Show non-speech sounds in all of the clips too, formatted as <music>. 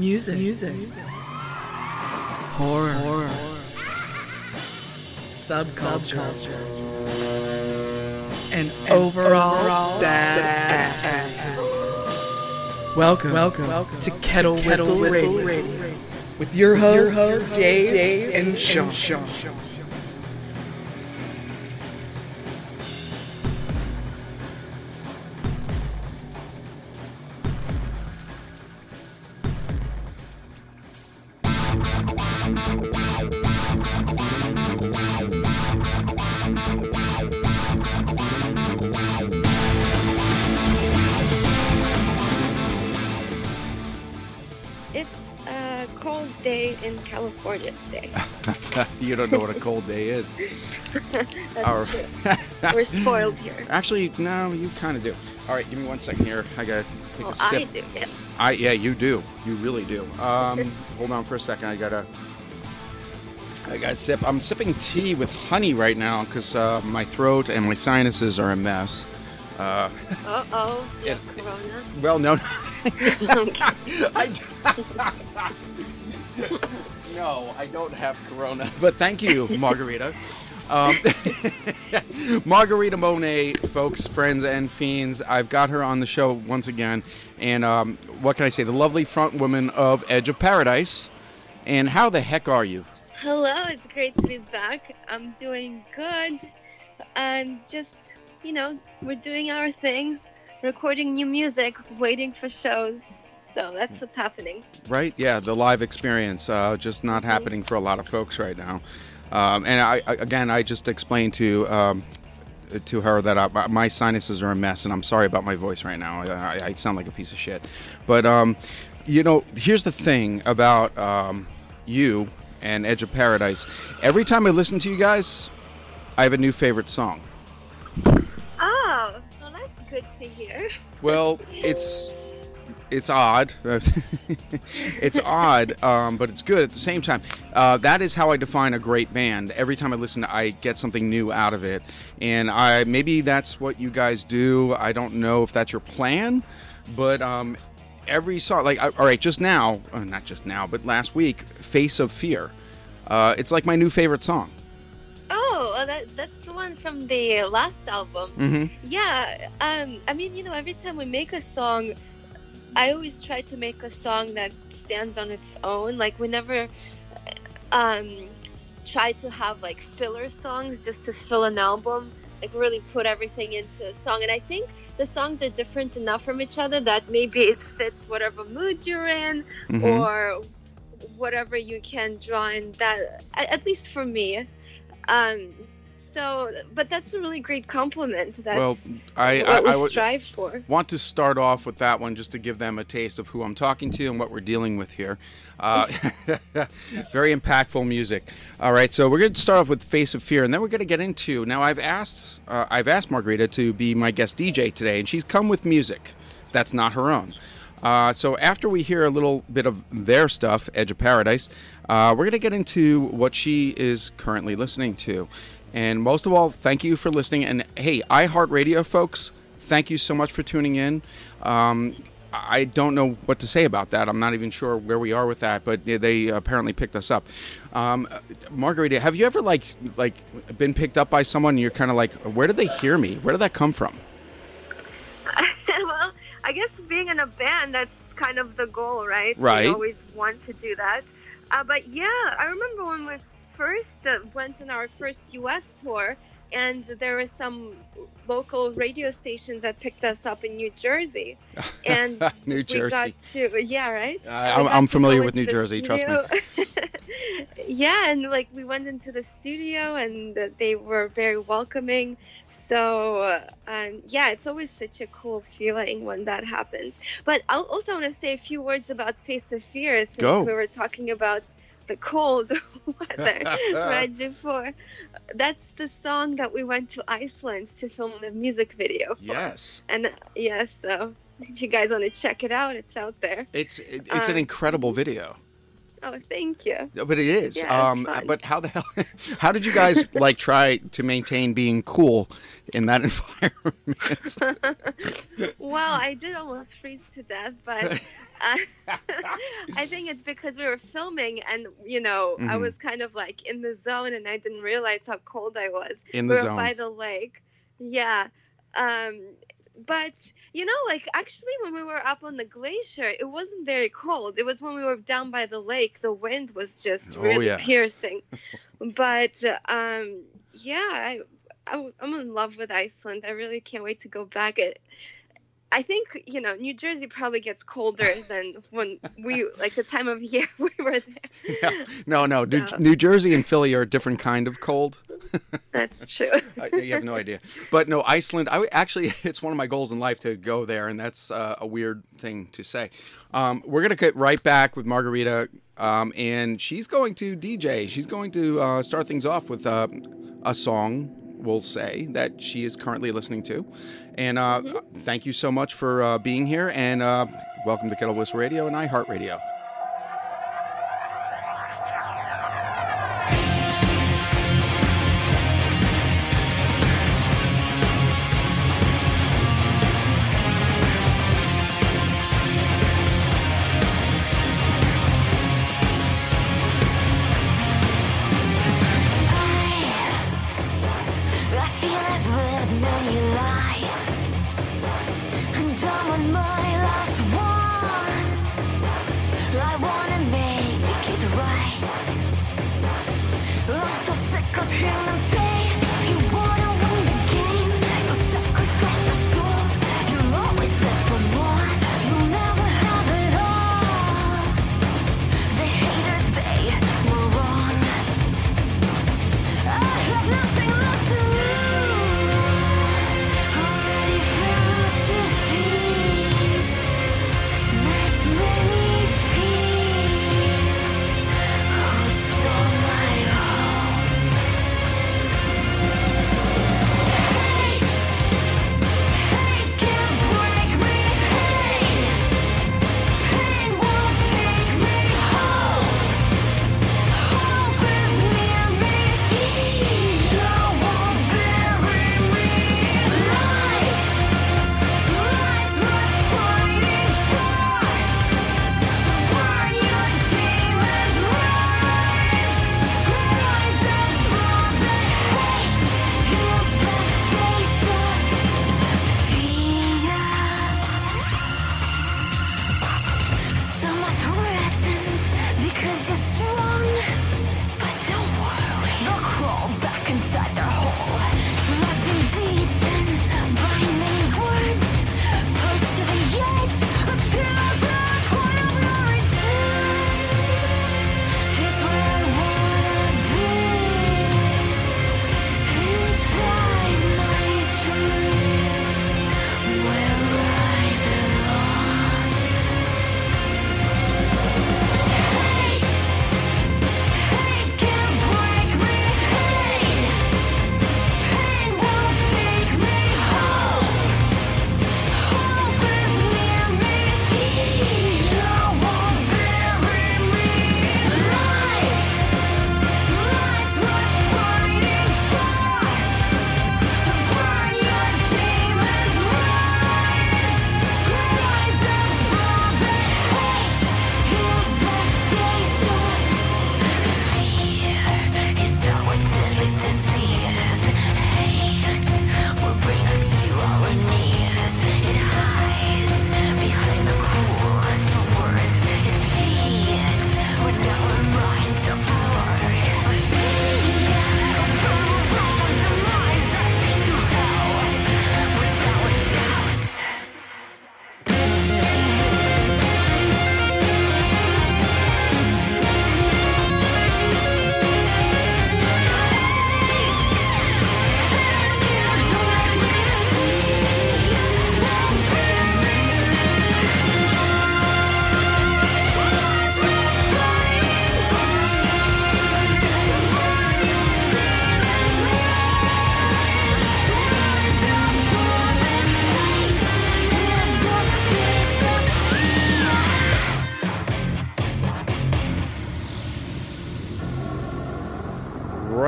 Music. Music. Horror. Horror. Subculture. And, overall, overall bad, Welcome, welcome, welcome to Kettle, to Whistle, Whistle Radio. Radio. With your hosts, Dave, Dave, and Sean. Sean. California today. <laughs> you don't know what a cold day is. <laughs> That's Our... true. <laughs> We're spoiled here. Actually, no, you kind of do. All right, give me one second here. I gotta take well, a sip. I do, yes. I yeah, you do. You really do. Um, hold on for a second. I gotta. I got to sip. I'm sipping tea with honey right now because uh, my throat and my sinuses are a mess. Uh oh. Yeah. Corona. Well, no. I, <laughs> no, I don't have Corona, <laughs> but thank you, <laughs> Margarita. Um, Margarita Monet, folks, friends, and fiends. I've got her on the show once again, and um, what can I say? The lovely front woman of Edge of Paradise. And how the heck are you? Hello, it's great to be back. I'm doing good, and just you know, we're doing our thing, recording new music, waiting for shows. So that's what's happening. Right? Yeah, the live experience uh, just not happening for a lot of folks right now. Um, and I, again, I just explained to um, to her that I, my sinuses are a mess, and I'm sorry about my voice right now. I, I sound like a piece of shit. But um, you know, here's the thing about um, you and Edge of Paradise. Every time I listen to you guys, I have a new favorite song. Oh, well, that's good to hear. Well, it's it's odd. <laughs> it's odd, um, but it's good at the same time. Uh, that is how I define a great band. Every time I listen, I get something new out of it, and I maybe that's what you guys do. I don't know if that's your plan, but um, every song, like all right, just now, uh, not just now, but last week, "Face of Fear." Uh, it's like my new favorite song. Oh, well, that, that's the one from the last album. Mm-hmm. Yeah, um, I mean, you know, every time we make a song I always try to make a song that stands on its own. Like we never um, try to have like filler songs just to fill an album. Like really put everything into a song. And I think the songs are different enough from each other that maybe it fits whatever mood you're in mm-hmm. or whatever you can draw in that at least for me um, so but that's a really great compliment that's well i what I, we strive for. want to start off with that one just to give them a taste of who i'm talking to and what we're dealing with here. Uh, <laughs> very impactful music. All right so we're going to start off with face of fear and then we're going to get into now i've asked uh, i've asked margarita to be my guest dj today and she's come with music that's not her own. Uh, so after we hear a little bit of their stuff, Edge of Paradise, uh, we're going to get into what she is currently listening to. And most of all, thank you for listening. And hey, iHeartRadio folks, thank you so much for tuning in. Um, I don't know what to say about that. I'm not even sure where we are with that, but they apparently picked us up. Um, Margarita, have you ever like like been picked up by someone and you're kind of like, where did they hear me? Where did that come from? <laughs> Well, I guess being in a band, that's kind of the goal, right? Right. We always want to do that. Uh, but yeah, I remember when we first uh, went on our first U.S. tour, and there were some local radio stations that picked us up in New Jersey, <laughs> and New we Jersey. got to yeah, right. We I'm, I'm familiar with New Jersey. Trust me. <laughs> yeah, and like we went into the studio, and uh, they were very welcoming. So uh, um, yeah, it's always such a cool feeling when that happens. But I also want to say a few words about Face of Fear since Go. we were talking about the cold <laughs> weather <laughs> right before. That's the song that we went to Iceland to film the music video for. Yes. And uh, yeah, so if you guys want to check it out, it's out there. It's it, it's an Um, incredible video. Oh, thank you. But it is. Yeah, um, but how the hell? <laughs> How did you guys like try to maintain being cool in that <laughs> environment? <laughs> well, I did almost freeze to death, but uh, I think it's because we were filming and, you know, I Mhm. was kind of like in the zone and I didn't realize how cold I was. In we the were zone. by the lake. Yeah. Um, but, you know, like actually when we were up on the glacier, it wasn't very cold. It was when we were down by the lake, the wind was just Oh, really yeah. <laughs> piercing. <laughs> but, um, yeah, I, I, I'm in love with Iceland. I really can't wait to go back. It, I think you know New Jersey probably gets colder than when we like the time of year <laughs> we were there. Yeah. No, no. New, So- New Jersey and Philly are a different kind of cold. <laughs> That's true. You have no idea. But no, Iceland. I actually, <laughs> it's one of my goals in life to go there, and that's uh, a weird thing to say. Um, we're gonna get right back with Margarita, um, and she's going to DJ. She's going to uh, start things off with uh, a song. We'll say that she is currently listening to, and uh, thank you so much for uh, being here, and uh, welcome to Kettle Whistle Radio and iHeartRadio.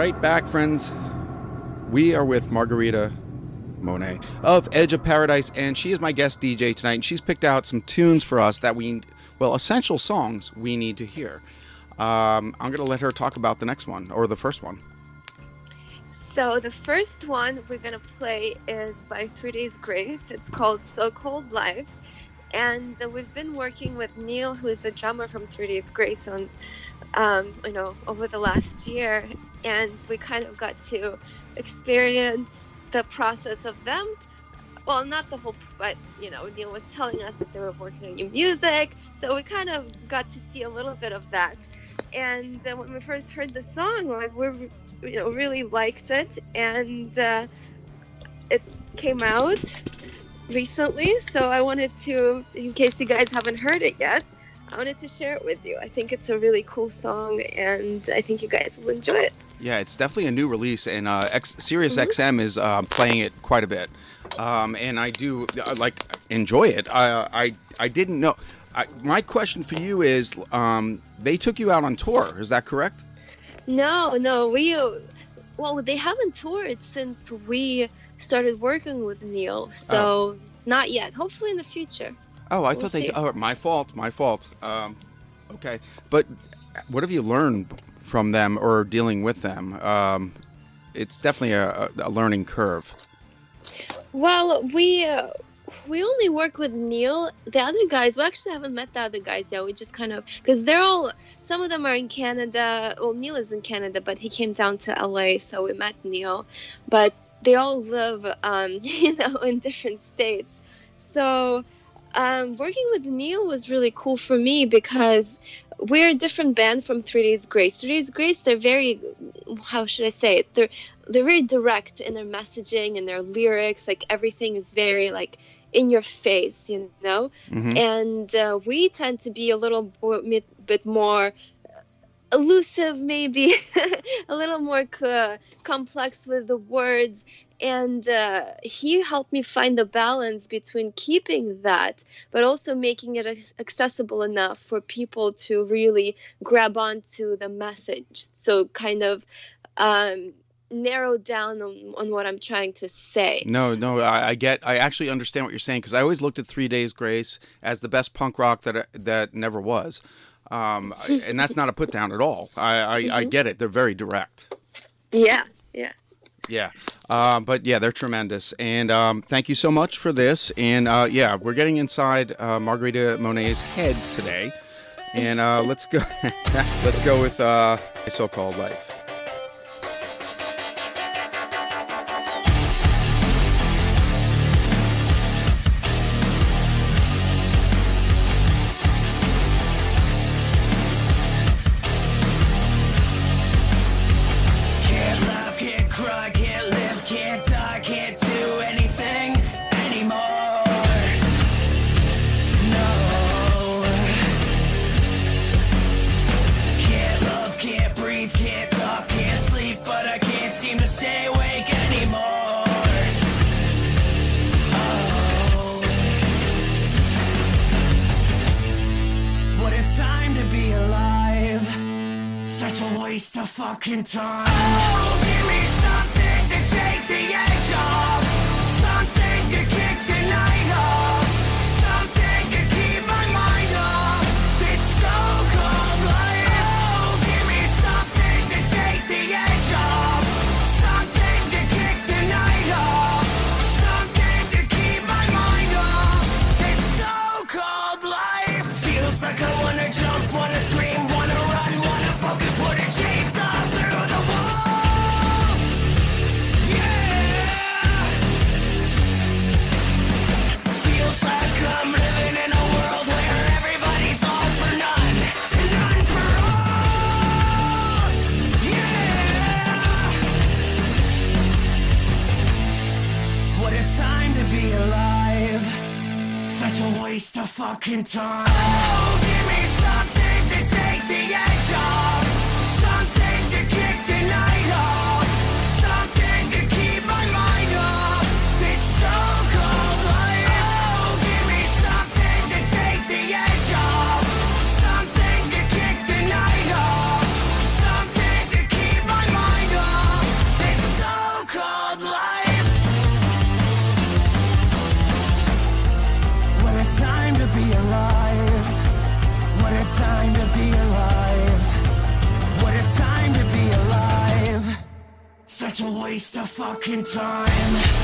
Right, back, friends. We are with Margarita Monet of Edge of Paradise, and she is my guest DJ tonight. And she's picked out some tunes for us that we, well, essential songs we need to hear. Um, I'm going to let her talk about the next one, or the first one. So the first one we're gonna play is by Three Days Grace. It's called So Called Life, and we've been working with Neil, who is the drummer from Three Days Grace, on um, you know over the last year, and we kind of got to experience the process of them. Well, not the whole, but you know, Neil was telling us that they were working on new music, so we kind of got to see a little bit of that. And uh, when we first heard the song, like we're you know really liked it and uh, it came out recently so i wanted to in case you guys haven't heard it yet i wanted to share it with you i think it's a really cool song and i think you guys will enjoy it Yeah, it's definitely a new release, and uh, X, Sirius Mhm. XM is uh, playing it quite a bit, um, and I do uh, like enjoy it. I I, I didn't know. I, my question for you is, um, they took you out on tour. Is that correct? no no we uh, well they haven't toured since we started working with neil so not yet hopefully in the future Oh, I thought they. Oh, my fault. My fault. Um, okay, but what have you learned from them or dealing with them? Um, it's definitely a, a- a learning curve. Well, we uh, we only work with Neil. The other guys, we actually haven't met the other guys yet. We just kind of because they're all. Some of them are in Canada. Well, Neil is in Canada, but he came down to LA, so we met Neil. But they all live, um, <laughs> you know, in different states. So um, working with Neil was really cool for me because we're a different band from Three Days Grace. Three Days Grace, they're very, how should I say it? They're they're very direct in their messaging and their lyrics. Like everything is very like in your face, you know. Mhm. And uh, we tend to be a little bo- bit more elusive, maybe <laughs> a little more co- complex with the words. And uh, he helped me find the balance between keeping that, but also making it accessible enough for people to really grab onto the message. So, kind of um, narrow down on, on what I'm trying to say. No, no, I, I get. I actually understand what you're saying because I always looked at Three Days Grace as the best punk rock that that never was, um, <laughs> and that's not a put down at all. I, I, I get it. They're very direct. Yeah, yeah. Yeah, um, but yeah, they're tremendous. And um, thank you so much for this. And uh, yeah, we're getting inside uh, Margarita Monet's head today, and uh, let's go. <laughs> let's go with uh, so-called life. Fucking time. Oh, give me something to take the edge off. Fucking time. Waste of fucking time.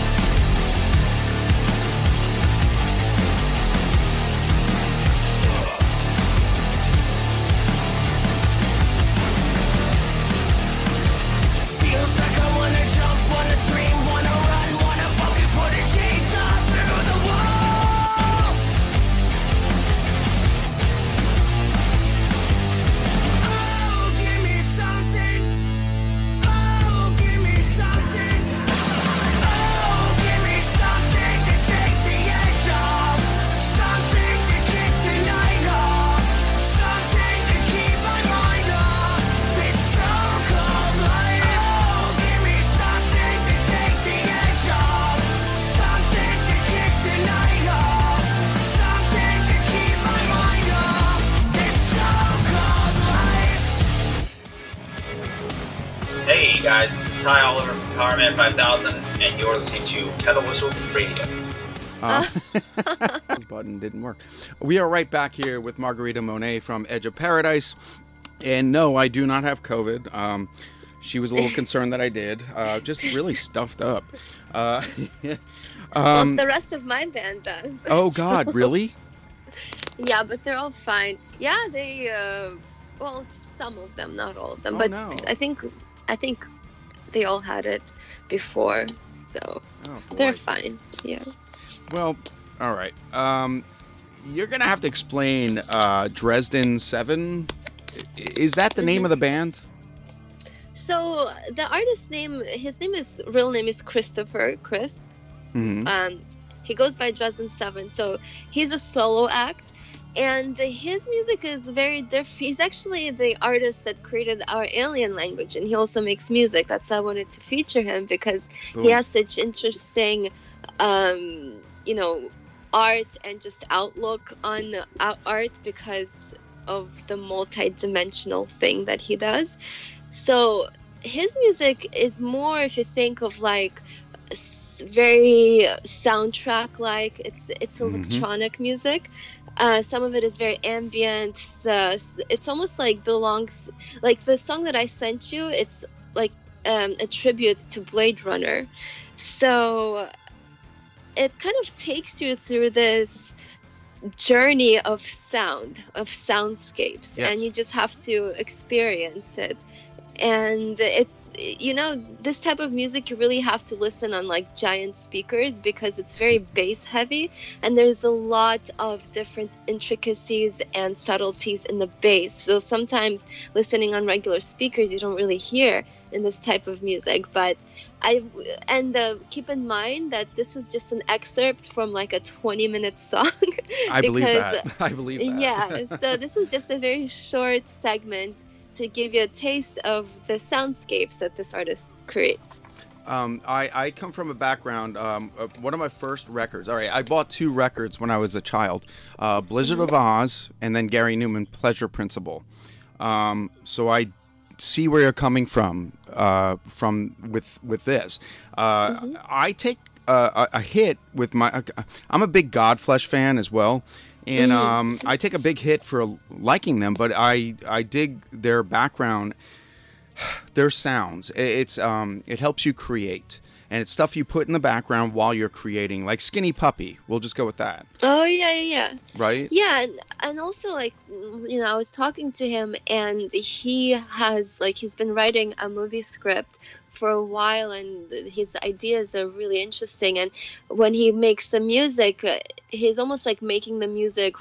From 5000, and you're listening to Kettle Whistle Radio. Uh, <laughs> this button didn't work. We are right back here with Margarita Monet from Edge of Paradise. And no, I do not have COVID. Um, she was a little <laughs> concerned that I did. Uh, just really stuffed up. Uh, <laughs> well, um, the rest of my band does. oh, God, really? Yeah, but they're all fine. Yeah, they. Uh, well, some of them, not all of them, Oh, but no. I think, I think, they all had it before, so Oh, they're fine. Yeah. Well, all right. Um, you're to have to explain uh, Dresden 7. Is that the name of the band? So the artist's name, his name is real name is Christopher Chris. hmm Um, he goes by Dresden Seven, so he's a solo act, and his music is very different. He's actually the artist that created our alien language, and he also makes music. That's why I wanted to feature him because Boom. he has such interesting, um, you know, art and just outlook on art because of the multi-dimensional thing that he does. So his music is more, if you think of like very soundtrack like it's it's Mhm. electronic music uh, some of it is very ambient. The it's almost like belongs like the song that i sent you it's like um, a tribute to blade runner. So it kind of takes you through this journey of sound of soundscapes Yes. and you just have to experience it. And it you know this type of music you really have to listen on like giant speakers because it's very bass heavy and there's a lot of different intricacies and subtleties in the bass so sometimes listening on regular speakers you don't really hear in this type of music but i and uh, keep in mind that this is just an excerpt from like a 20 minute <laughs> song I believe that. <laughs> I believe that. yeah, so this is just a very short segment to give you a taste of the soundscapes that this artist creates. Um, I, I come from a background. Um, uh, one of my first records. All right, I bought two records when I was a child: uh, Blizzard of Ozz, and then Gary Numan, Pleasure Principle. Um, so I see where you're coming from. Uh, from with with this, uh, I take a, a hit with my. I'm a big Godflesh fan as well. And um, I take a big hit for liking them, but I, I dig their background <sighs> their sounds. I- It's um, it helps you create, and it's stuff you put in the background while you're creating, like Skinny Puppy. We'll just go with that, Oh yeah, yeah, yeah. right? Yeah, and, and also like you know, I was talking to him, and he has like he's been writing a movie script for a while, and his ideas are really interesting. And when he makes the music, uh, he's almost like making the music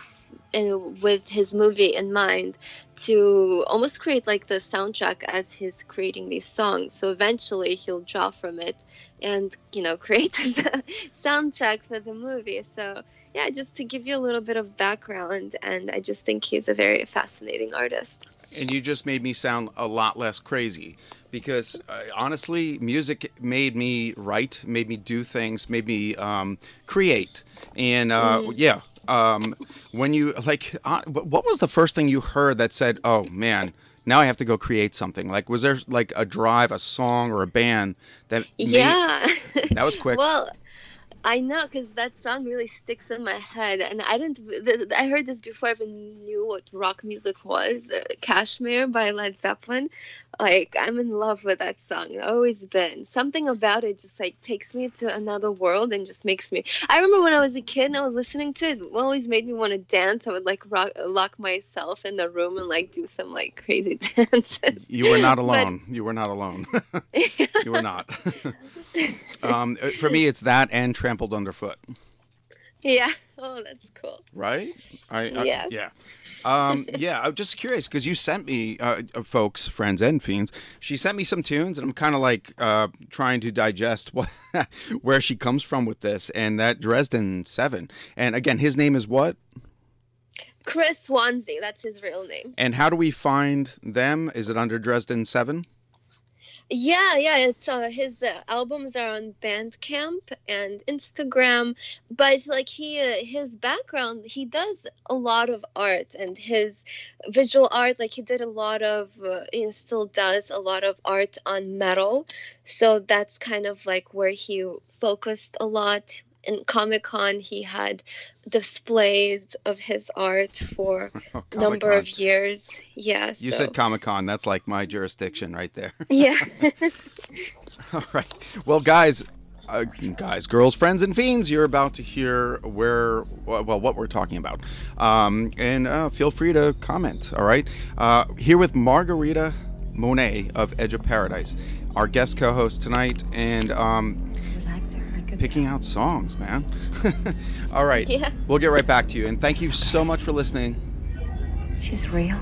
uh, with his movie in mind to almost create like the soundtrack as he's creating these songs. So eventually he'll draw from it and you know <laughs> create the soundtrack for the movie. So yeah, just to give you a little bit of background, and I just think he's a very fascinating artist. And you just made me sound a lot less crazy because uh, honestly, music made me write, made me do things, made me um, create. And uh, yeah, um, when you like, uh, what was the first thing you heard that said, "Oh man"? Now I have to go create something. Like, was there like a drive, a song, or a band that? Made, Yeah. That was quick. <laughs> well, I know, because that song really sticks in my head, and I didn't. th- I heard this before I even knew what rock music was. Uh, Kashmir by Led Zeppelin. Like I'm in love with that song. Always been. Something about it just like takes me to another world and just makes me. I remember when I was a kid and I was listening to it. it always made me want to dance. I would like rock, lock myself in the room and like do some like crazy <laughs> dances. You were not But- alone. you were not alone. <laughs> you were not. <laughs> um, for me, it's that and trampled underfoot. yeah. <laughs> Oh, that's cool. right? I, I- Yes. yeah. Um, <laughs> yeah, I'm just curious because you sent me, uh, uh, folks, friends, and fiends. She sent me some tunes, and I'm kind of like uh, trying to digest what, <laughs> where she comes from with this. And that Dresden Seven, and again, his name is what? Chris Swansea. That's his real name. And how do we find them? Is it under Dresden Seven? Yeah, yeah, it's uh, his uh, albums are on Bandcamp and Instagram, but like he uh, his background he does a lot of art and his visual art like he did a lot of uh, you know still does a lot of art on metal, so that's kind of like where he focused a lot. In Comic Con, he had displays of his art for <laughs> Oh, a number of years. Yeah, You so- said Comic Con. That's like my jurisdiction right there. <laughs> yeah. <laughs> All right. Well, guys, uh, guys, girls, friends, and fiends, you're about to hear where, well, what we're talking about. Um, and uh, feel free to comment. All right. Uh, here with Margarita Monet of Edge of Paradise, our guest co host tonight, and um, picking out songs, man. <laughs> all right. Yeah. We'll get right back to you. And thank you so much for listening. She's real.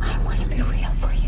I want to be real for you.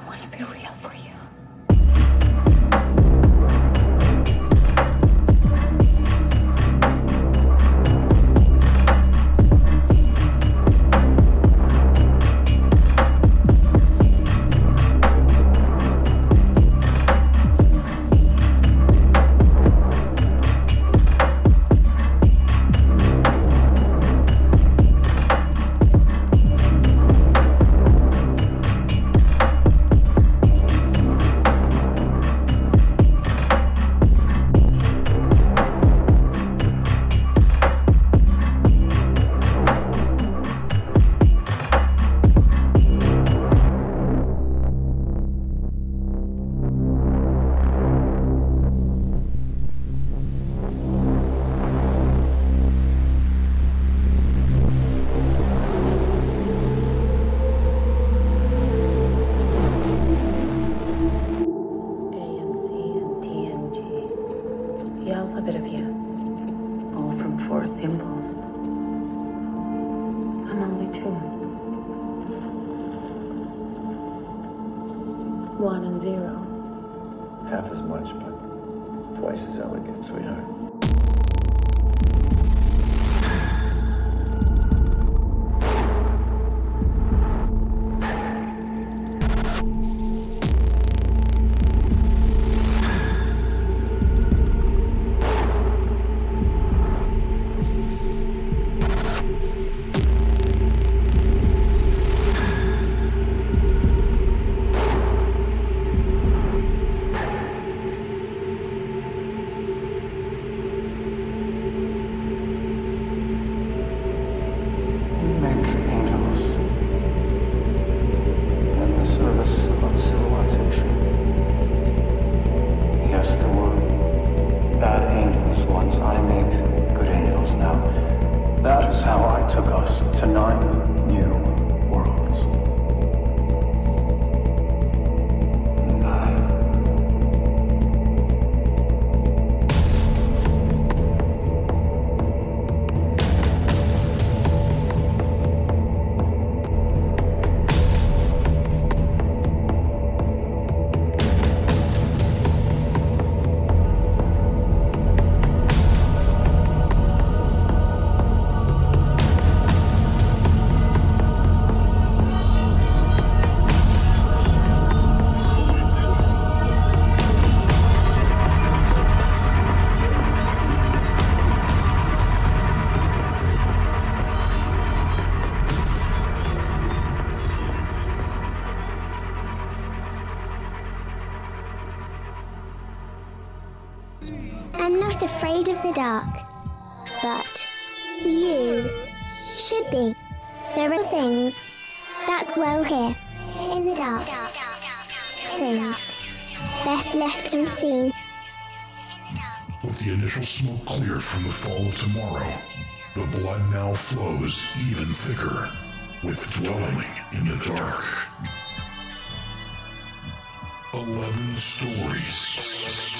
I want to be real for you. The dark. But you should be. There are things that dwell here in the dark. Things best left unseen. With the initial smoke cleared from the fall of tomorrow, the blood now flows even thicker with dwelling in the dark. Eleven stories.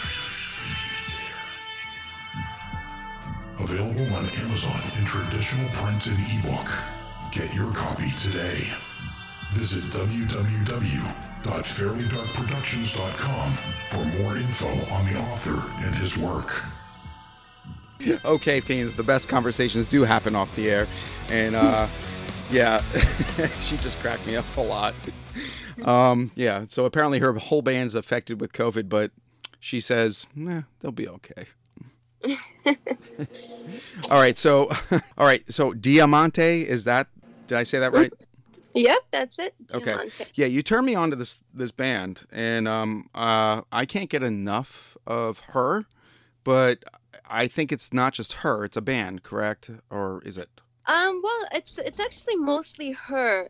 Available on Amazon in traditional print and ebook. Get your copy today. Visit www.fairlydarkproductions.com for more info on the author and his work. okay, Fiends, the best conversations do happen off the air. And uh, <laughs> yeah, <laughs> she just cracked me up a lot. Um, yeah, so apparently her whole band's affected with COVID, but she says, nah, they'll be okay. <laughs> all right, so <laughs> all right, so Diamante is that did I say that right? Yep, that's it. Okay. Yeah, you turned me on to this this band, and um, uh, I can't get enough of her, but I think it's not just her; it's a band, correct? Or is it? Um, well, it's it's actually mostly her.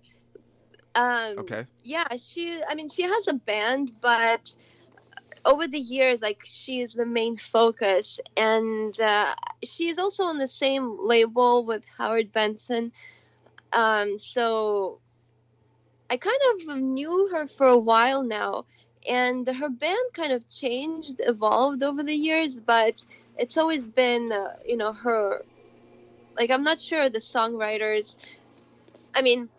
Um, Okay. Yeah, she. I mean, she has a band, but over the years, like she is the main focus, and uh, she is also on the same label with Howard Benson. Um, so I kind of knew her for a while now, and her band kind of changed, evolved over the years, but it's always been, uh, you know, her. Like I'm not sure the songwriters. I mean,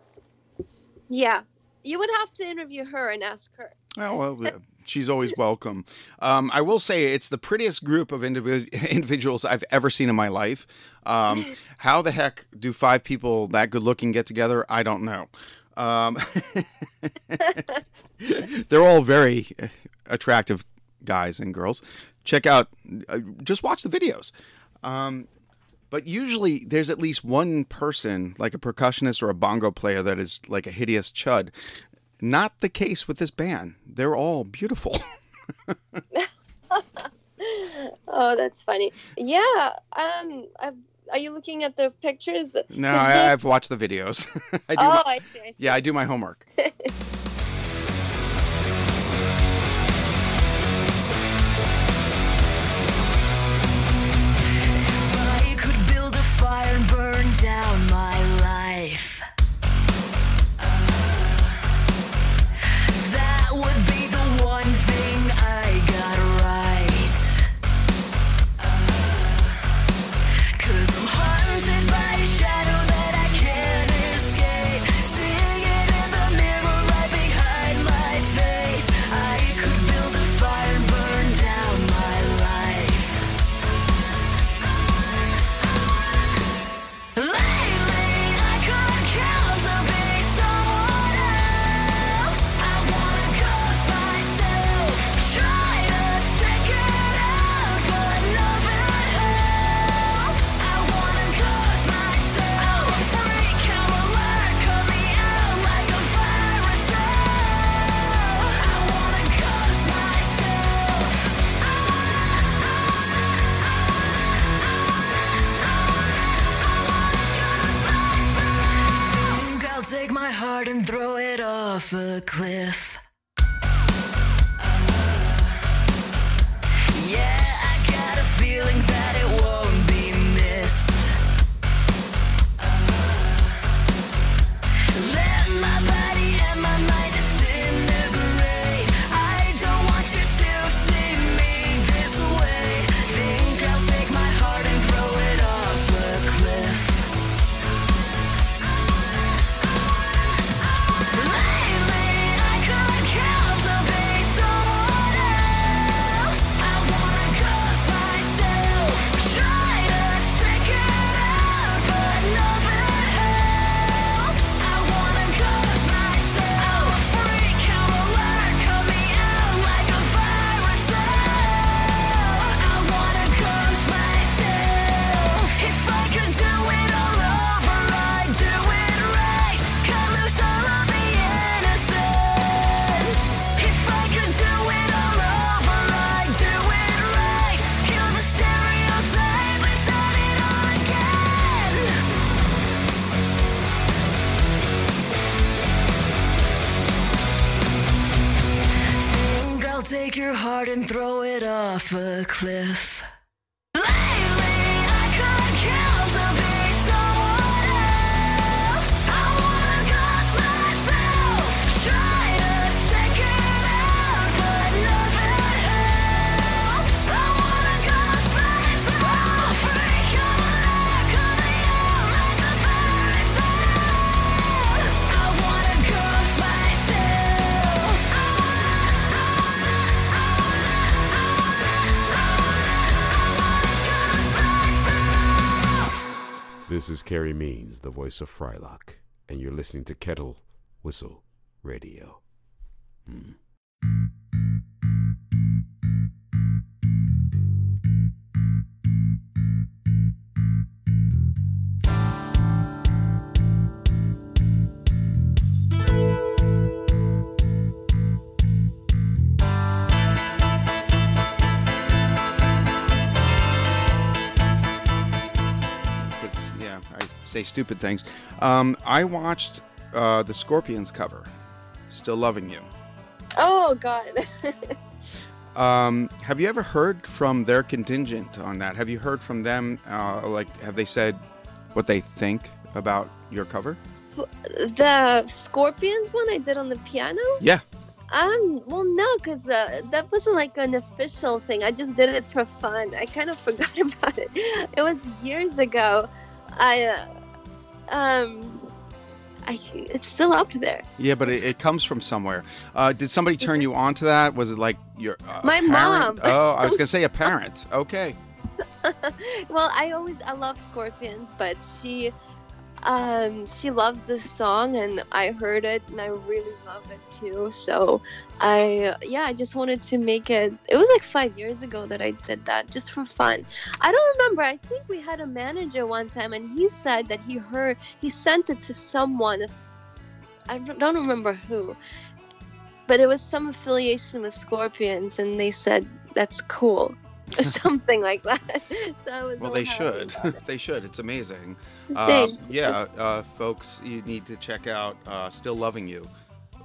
yeah, you would have to interview her and ask her. Oh well, she's always welcome. Um, I will say it's the prettiest group of individ- <laughs> individuals I've ever seen in my life. Um, how the heck do five people that good looking get together? I don't know. Um, <laughs> they're all very attractive guys and girls. Check out, uh, just watch the videos. Um, but usually there's at least one person, like a percussionist or a bongo player, that is like a hideous chud. Not the case with this band. They're all beautiful. <laughs> <laughs> oh, that's funny. Yeah. Um. I've, are you looking at the pictures? No, I, they- I've watched the videos. <laughs> I do. oh, my- I see. I see. yeah, I do my homework. I could build a fire and burn down my life. Cliff. Is Carey Means, the voice of Frylock, and you're listening to Kettle Whistle Radio. Hmm. Say stupid things. Um, I watched uh, the Scorpions cover, "Still Loving You." Oh God. <laughs> Um, have you ever heard from their contingent on that? Have you heard from them? Uh, like, have they said what they think about your cover? the Scorpions one I did on the piano. Yeah. Um, well, no, because uh, that wasn't like an official thing. I just did it for fun. I kind of <laughs> forgot about it. It was years ago. I, uh, um, I, it's still up there. Yeah, but it, it comes from somewhere. Uh, did somebody turn you on to that? Was it like your uh, My parent? mom. Oh, I was gonna say a <laughs> parent. Okay. <laughs> well, I always I love Scorpions, but she um she loves this song and I heard it and I really love it too. So I yeah, I just wanted to make it it was like 5 years ago that I did that just for fun. I don't remember. I think we had a manager one time and he said that he heard he sent it to someone I don't remember who. But it was some affiliation with Scorpions and they said that's cool. <laughs> <laughs> Something like that. <laughs> So was Well, they should. they should. It's amazing. Uh, yeah, uh, folks, you need to check out uh, "Still Loving You"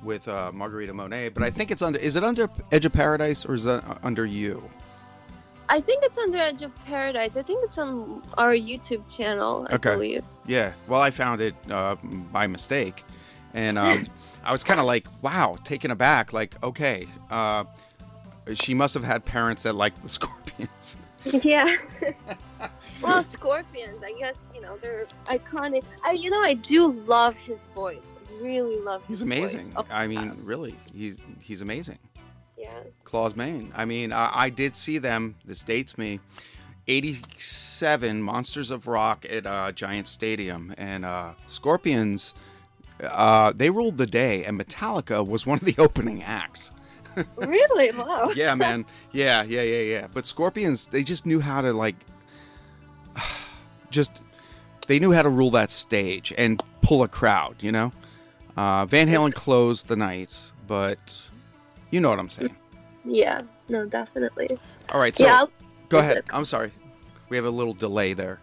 with uh, Margarita Monet. But I think it's under. Is it under Edge of Paradise or is it uh, under you? I think it's under Edge of Paradise. I think it's on our YouTube channel, I Okay. believe. Yeah. Well, I found it uh, by mistake, and um, I was kind of like, wow, taken aback. Like, okay, uh, she must have had parents that liked the <laughs> Scorpions. Yeah. <laughs> well, Scorpions, I guess, you know, they're iconic. I you know, I do love his voice. I really love his He's amazing. Oh, I mean, really, he's he's amazing. yeah. Klaus Meine. I mean, I, I did see them. This dates me. 87 Monsters of Rock at uh, Giant Stadium. And uh, Scorpions, uh, they ruled the day. And Metallica was one of the <laughs> opening acts. Really? Wow. <laughs> yeah, man. Yeah, yeah, yeah, yeah. But Scorpions, they just knew how to, like, <sighs> just, they knew how to rule that stage and pull a crowd, you know? Uh, Van Halen closed the night, but you know what I'm saying. Yeah. No, definitely. All right, so Yeah, go ahead. I'm sorry. We have a little delay there.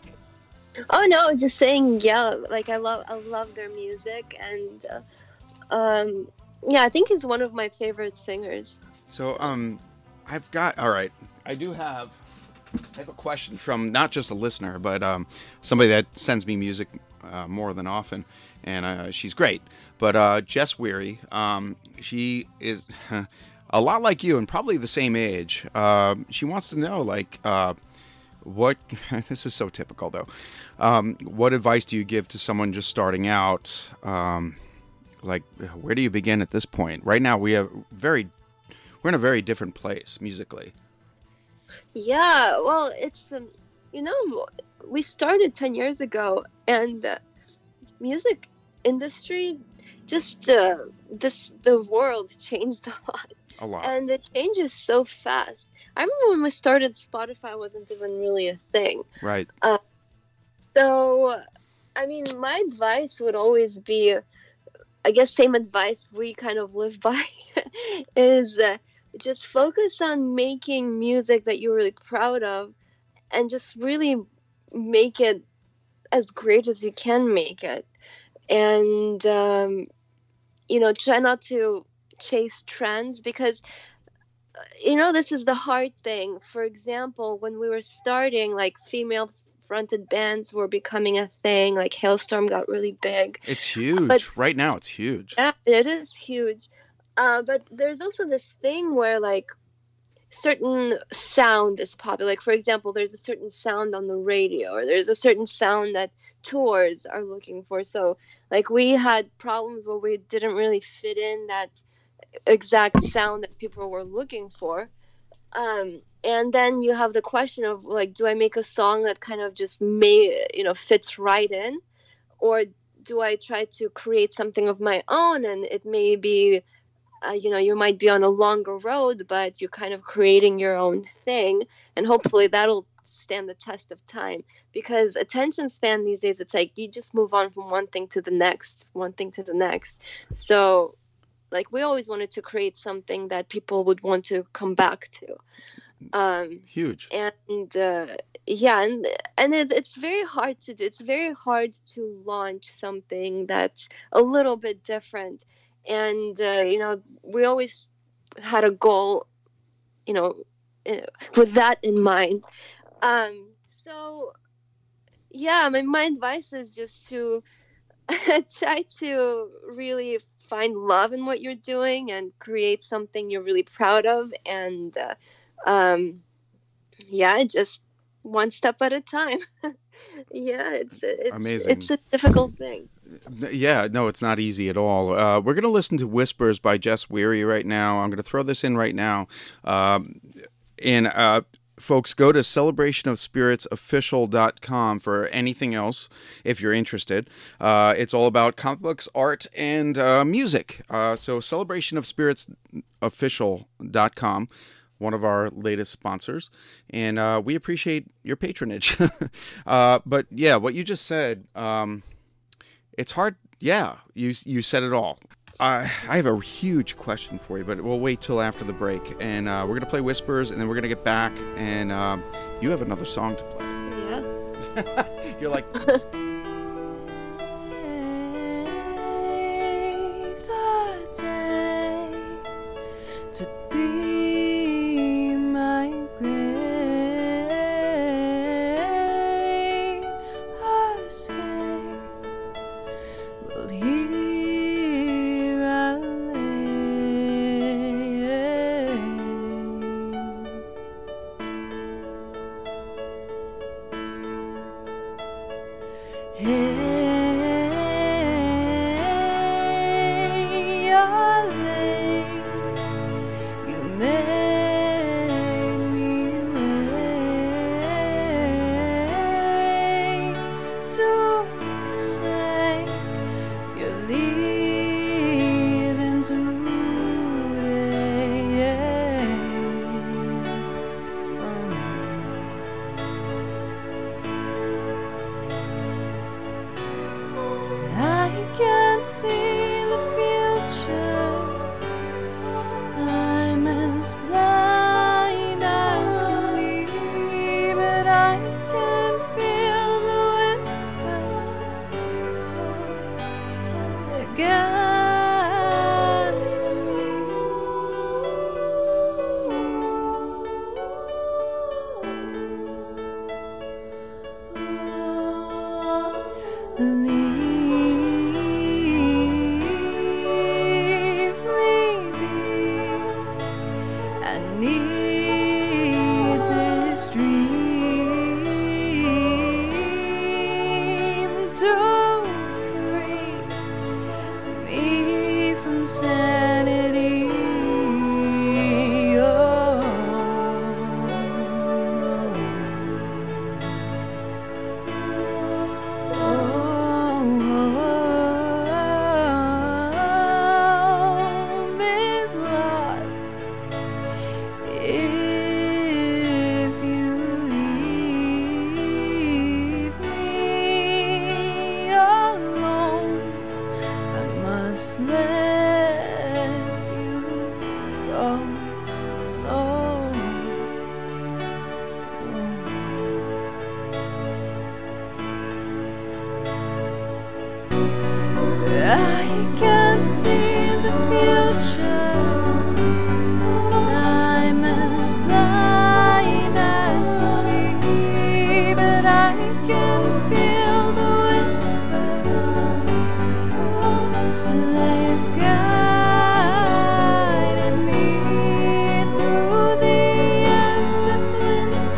Oh no, just saying, yeah, like I love I love their music and uh, um yeah, I think he's one of my favorite singers. So, um, I've got all right. I do have. I have a question from not just a listener, but um, somebody that sends me music uh, more than often, and uh, she's great. But uh, Jess Weary, um, she is <laughs> a lot like you and probably the same age. Uh, she wants to know, like, uh, what <laughs> this is so typical though. Um, what advice do you give to someone just starting out? Um, like, where do you begin at this point? Right now, we have very, we're in a very different place musically. Yeah, well, it's um, you know, we started 10 years ago and the music industry just uh, this the world changed a lot. A lot. And it changes so fast. I remember when we started Spotify wasn't even really a thing. Right. Uh, so, I mean, my advice would always be, I guess, same advice we kind of live by, <laughs> is uh, just focus on making music that you're really proud of, and just really make it as great as you can make it, and um, you know, try not to chase trends because you know, this is the hard thing. For example, when we were starting, like female fronted bands were becoming a thing. Like Halestorm got really big. It's huge. But- right now, it's huge. Yeah, it is huge. Uh, but there's also this thing where like certain sound is popular. Like for example, there's a certain sound on the radio, or there's a certain sound that tours are looking for. So like we had problems where we didn't really fit in that exact sound that people were looking for. Um, and then you have the question of like, do I make a song that kind of just may you know fits right in, or do I try to create something of my own and it may be uh, you know you might be on a longer road but you're kind of creating your own thing. And hopefully that'll stand the test of time. Because attention span these days it's like you just move on from one thing to the next one thing to the next. So like we always wanted to create something that people would want to come back to. Um Huge. and uh, yeah and and it, it's very hard to do it's very hard to launch something that's a little bit different. And uh, you know we always had a goal you know uh, with that in mind. Um so yeah my, my advice is just to <laughs> try to really find love in what you're doing and create something you're really proud of and uh, um yeah just one step at a time <laughs> yeah it's it's Amazing. it's a difficult thing Yeah, no, it's not easy at all. Uh, we're going to listen to Whispers by Jess Weary right now. I'm going to throw this in right now. Um, and uh, folks, go to celebrationofspiritsofficial.com for anything else if you're interested. Uh, it's all about comic books, art, and uh, music. Uh, so, celebrationofspiritsofficial.com. One of our latest sponsors, and uh, we appreciate your patronage. <laughs> uh, but yeah, what you just said, um, it's hard. Yeah, you you said it all. Uh, I have a huge question for you, but we'll wait till after the break, and uh, we're gonna play Whispers, and then we're gonna get back, and um, you have another song to play. yeah <laughs> You're like, <laughs> the day to be Hey,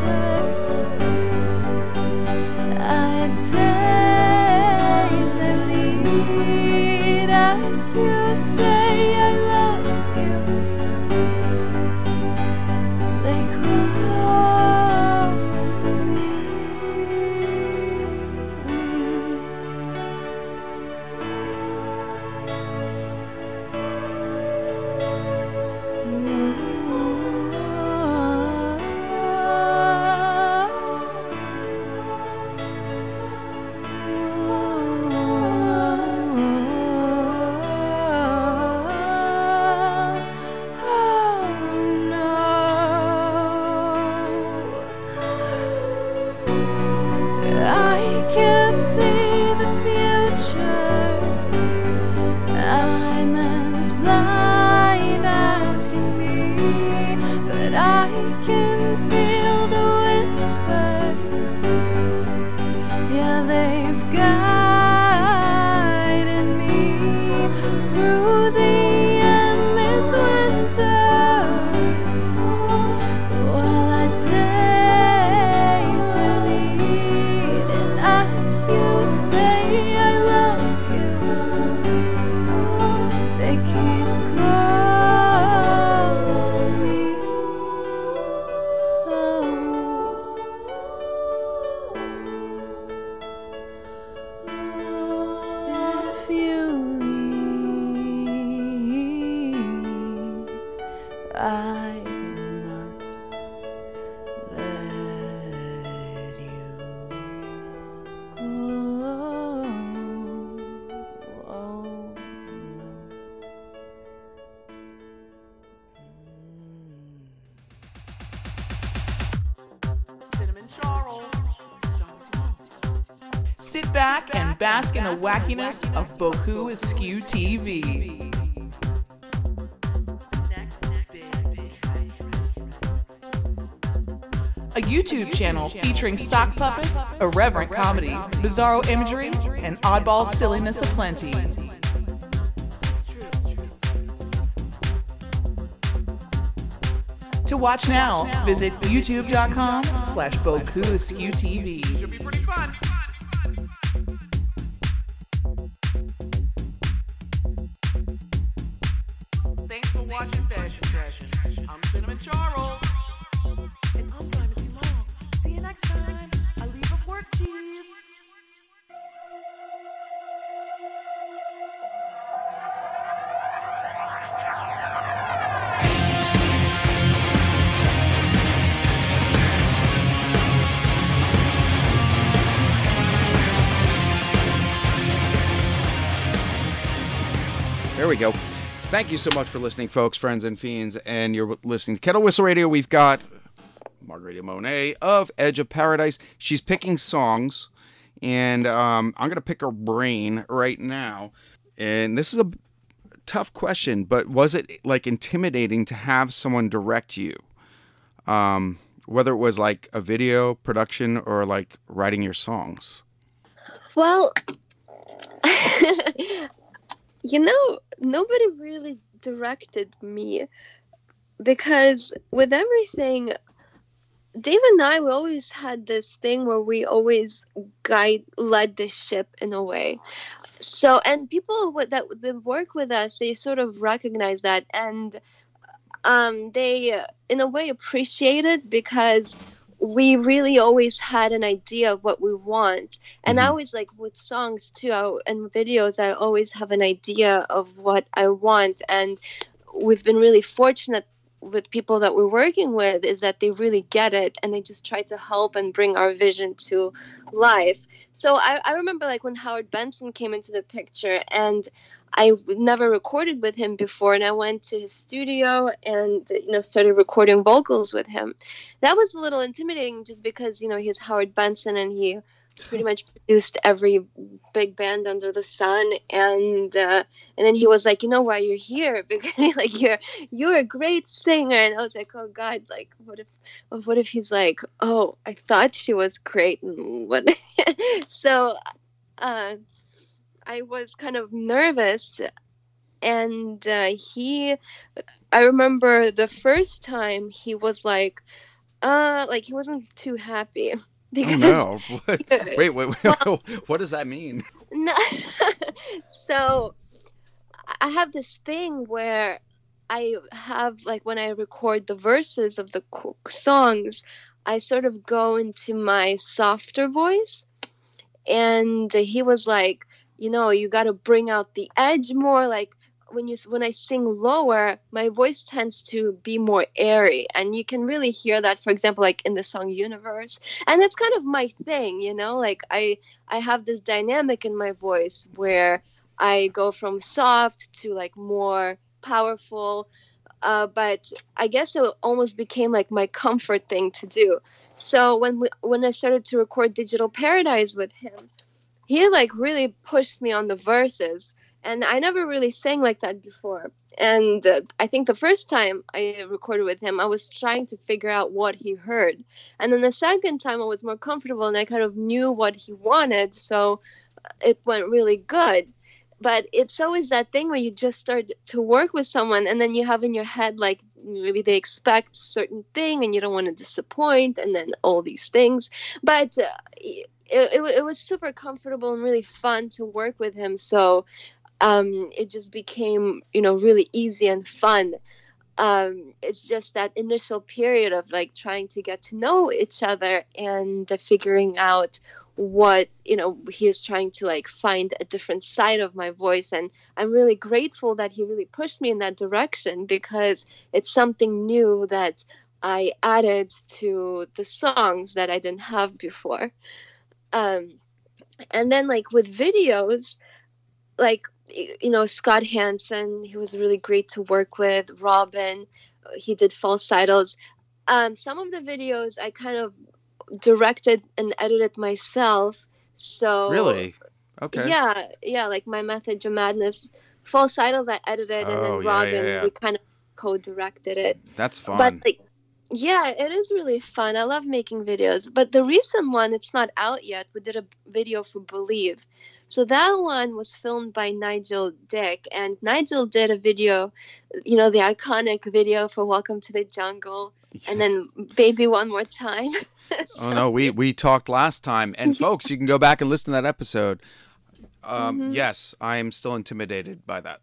matters. Bizarro imagery, and oddball silliness aplenty. To watch now, visit youtube.com slash Boku Askew TV. Should be pretty fun. Thank you so much for listening, folks, friends, and fiends. And you're listening to Kettle Whistle Radio. We've got Margarita Monet of Edge of Paradise. She's picking songs, and um, I'm going to pick her brain right now. And this is a tough question, but was it like intimidating to have someone direct you? Um, whether it was like a video production or like writing your songs. Well, <laughs> you know, nobody really directed me because with everything, Dave and I, we always had this thing where we always guide, led the ship in a way. So, and people with, that that work with us, they sort of recognize that, and um, they, in a way, appreciate it because we really always had an idea of what we want. And I mm-hmm. always like with songs too I, and videos, I always have an idea of what I want. And we've been really fortunate with people that we're working with is that they really get it and they just try to help and bring our vision to life. So I, I remember like when Howard Benson came into the picture and I never recorded with him before, and I went to his studio and you know started recording vocals with him. That was a little intimidating, just because you know he's Howard Benson and he pretty much produced every big band under the sun. And uh, and then he was like, you know why you're here <laughs> because like you're you're a great singer. And I was like, oh God, like what if what if he's like, oh, I thought she was great, and what? <laughs> so. Uh, I was kind of nervous. And uh, he, I remember the first time he was like, Uh, like he wasn't too happy <laughs> Oh, because no. <laughs> <laughs> What? Wait, wait, wait. what does that mean? No. so I have this thing where I have like when I record the verses of the songs, I sort of go into my softer voice. And he was like, you know, you got to bring out the edge more like when you when I sing lower, my voice tends to be more airy, and you can really hear that. For example, like in the song "Universe," and that's kind of my thing, you know. Like I I have this dynamic in my voice where I go from soft to like more powerful, uh, but I guess it almost became like my comfort thing to do. So when we, when I started to record Digital Paradise with him, he like really pushed me on the verses and i never really sang like that before. And uh, i think the first time i recorded with him i was trying to figure out what he heard. And then the second time i was more comfortable and i kind of knew what he wanted so it went really good. But it's always that thing where you just start to work with someone and then you have in your head like maybe they expect certain thing and you don't want to disappoint and then all these things. But uh, it, it, it was super comfortable and really fun to work with him. So um, it just became you know really easy and fun. Um, it's just that initial period of like trying to get to know each other and uh, figuring out what you know he is trying to like find a different side of my voice. And i'm really grateful that he really pushed me in that direction because it's something new that i added to the songs that i didn't have before um, and then like with videos like you know Scott Hansen, he was really great to work with. Robin, he did falsettos. Um, some of the videos I kind of directed and edited myself. So Really? Okay. yeah, yeah, like my method of madness False titles I edited, and Oh, then yeah, Robin yeah, yeah. we kind of co-directed it. That's fun. But like, yeah, it is really fun. I love making videos. But the recent one, it's not out yet. We did a video for Believe. So that one was filmed by Nigel Dick, and Nigel did a video, you know, the iconic video for Welcome to the Jungle, and then Baby One More Time. <laughs> oh no, we we talked last time, and <laughs> folks, you can go back and listen to that episode. Um, Mhm. Yes, I am still intimidated by that.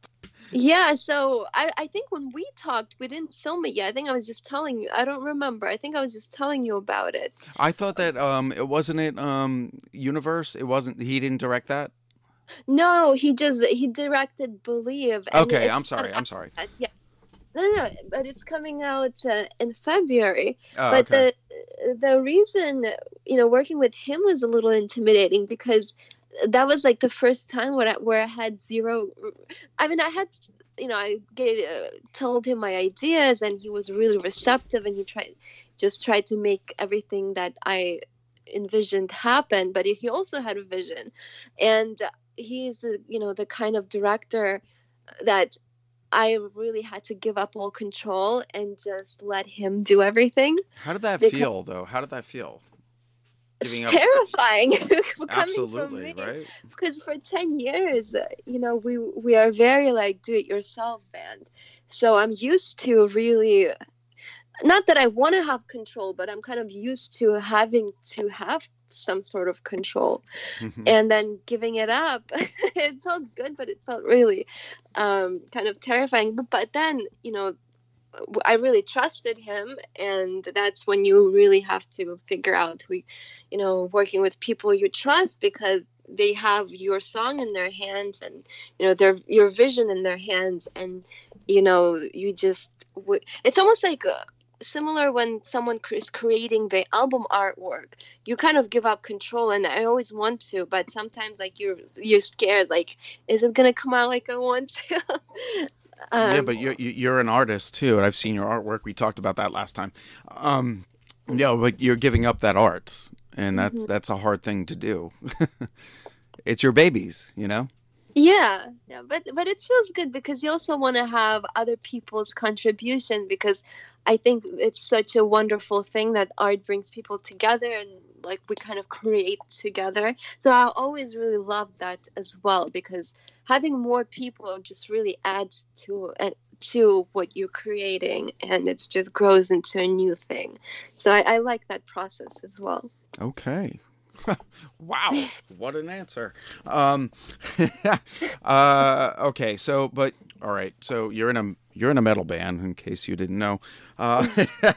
Yeah, so I, I think when we talked, we didn't film it yet. I think I was just telling you. I don't remember. I think I was just telling you about it. I thought that um, it wasn't it um, Universe. It wasn't. He didn't direct that. No, he just he directed Believe. Okay, I'm sorry. I'm sorry. Yeah. No, no, but it's coming out uh, in February. Oh, but okay. the the reason you know working with him was a little intimidating because that was like the first time where I, where I had zero. I mean, I had you know I gave, uh, told him my ideas and he was really receptive and he tried just tried to make everything that I envisioned happen. But he also had a vision, and he's the you know the kind of director that I really had to give up all control and just let him do everything. How did that Because- feel, though? How did that feel? Giving up. Terrifying <laughs> Absolutely, right? Because for ten years, uh, you know, we we are very like do-it-yourself band, so I'm used to really. Not that I want to have control, but I'm kind of used to having to have some sort of control Mhm. and then giving it up <laughs> it felt good but it felt really um, kind of terrifying but, but then you know i really trusted him and that's when you really have to figure out who you know working with people you trust because they have your song in their hands and you know their your vision in their hands and you know you just it's almost like uh, similar when someone is creating the album artwork. You kind of give up control and i always want to but sometimes like you're you're scared like is it gonna come out like i want to <laughs> um, yeah, but you're you- you're an artist too, and I've seen your artwork. We talked about that last time. Um, yeah, but you're giving up that art, and that's Mhm. that's a hard thing to do. <laughs> it's your babies, you know. Yeah, yeah, but but it feels good because you also want to have other people's contribution because I think it's such a wonderful thing that art brings people together and like we kind of create together. So I always really love that as well because having more people just really adds to uh, to what you're creating and it just grows into a new thing so i, I like that process as well Okay. <laughs> wow, what an answer. Um, <laughs> uh, okay, so but all right, so you're in a you're in a metal band, in case you didn't know. Uh,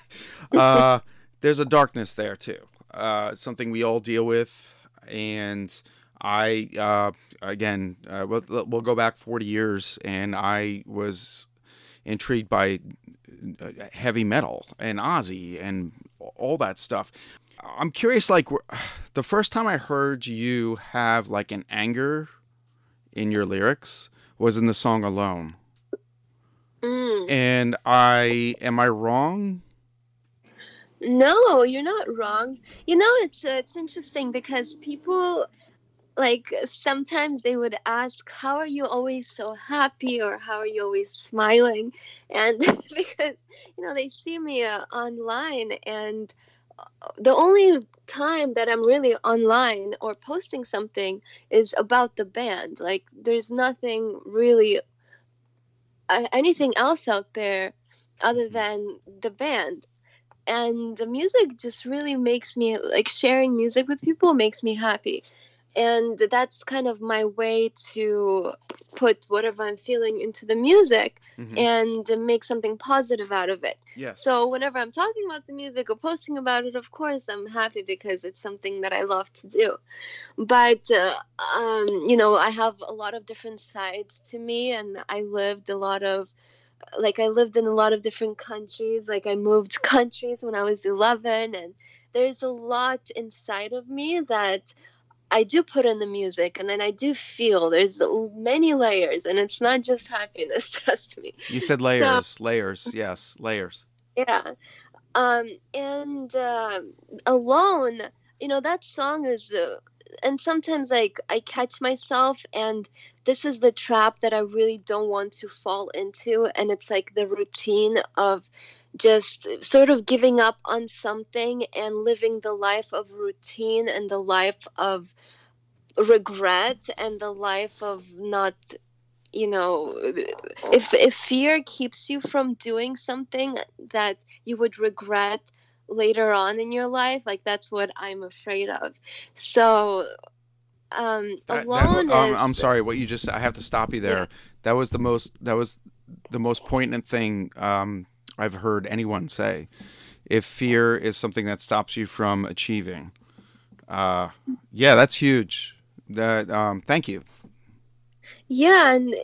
<laughs> uh, there's a darkness there too. Uh, something we all deal with, and I uh, again, uh, we'll, we'll go back 40 years, and I was intrigued by heavy metal and Ozzy and all that stuff. I'm curious, like <sighs> the first time I heard you have like an anger in your lyrics was in the song Alone. Mm. And I, am I wrong? No, you're not wrong. You know, it's uh, it's interesting because people like sometimes they would ask, "How are you always so happy?" or "How are you always smiling?" And <laughs> because you know they see me uh, online, and the only time that I'm really online or posting something is about the band. Like, there's nothing really uh, anything else out there other than the band. And the music just really makes me like sharing music with people makes me happy and that's kind of my way to put whatever i'm feeling into the music Mhm. and make something positive out of it Yes. so whenever i'm talking about the music or posting about it of course i'm happy because it's something that i love to do but uh, um, you know i have a lot of different sides to me and i lived a lot of like I lived in a lot of different countries. Like I moved <laughs> countries when I was 11 and there's a lot inside of me that I do put in the music and then I do feel there's many layers and it's not just happiness <laughs> trust me. You said layers, layers, yes, layers. Yeah. Um, and uh, alone, you know, that song is, uh, and sometimes like I catch myself, and this is the trap that I really don't want to fall into, and it's like the routine of just sort of giving up on something and living the life of routine and the life of regret and the life of not you know if if fear keeps you from doing something that you would regret later on in your life like that's what i'm afraid of so um That- that- alone um, is I'm sorry, what you just I have to stop you there. That was the most that was the most poignant thing um, I've heard anyone say. If fear is something that stops you from achieving, uh, yeah, that's huge. That um, thank you. Yeah, and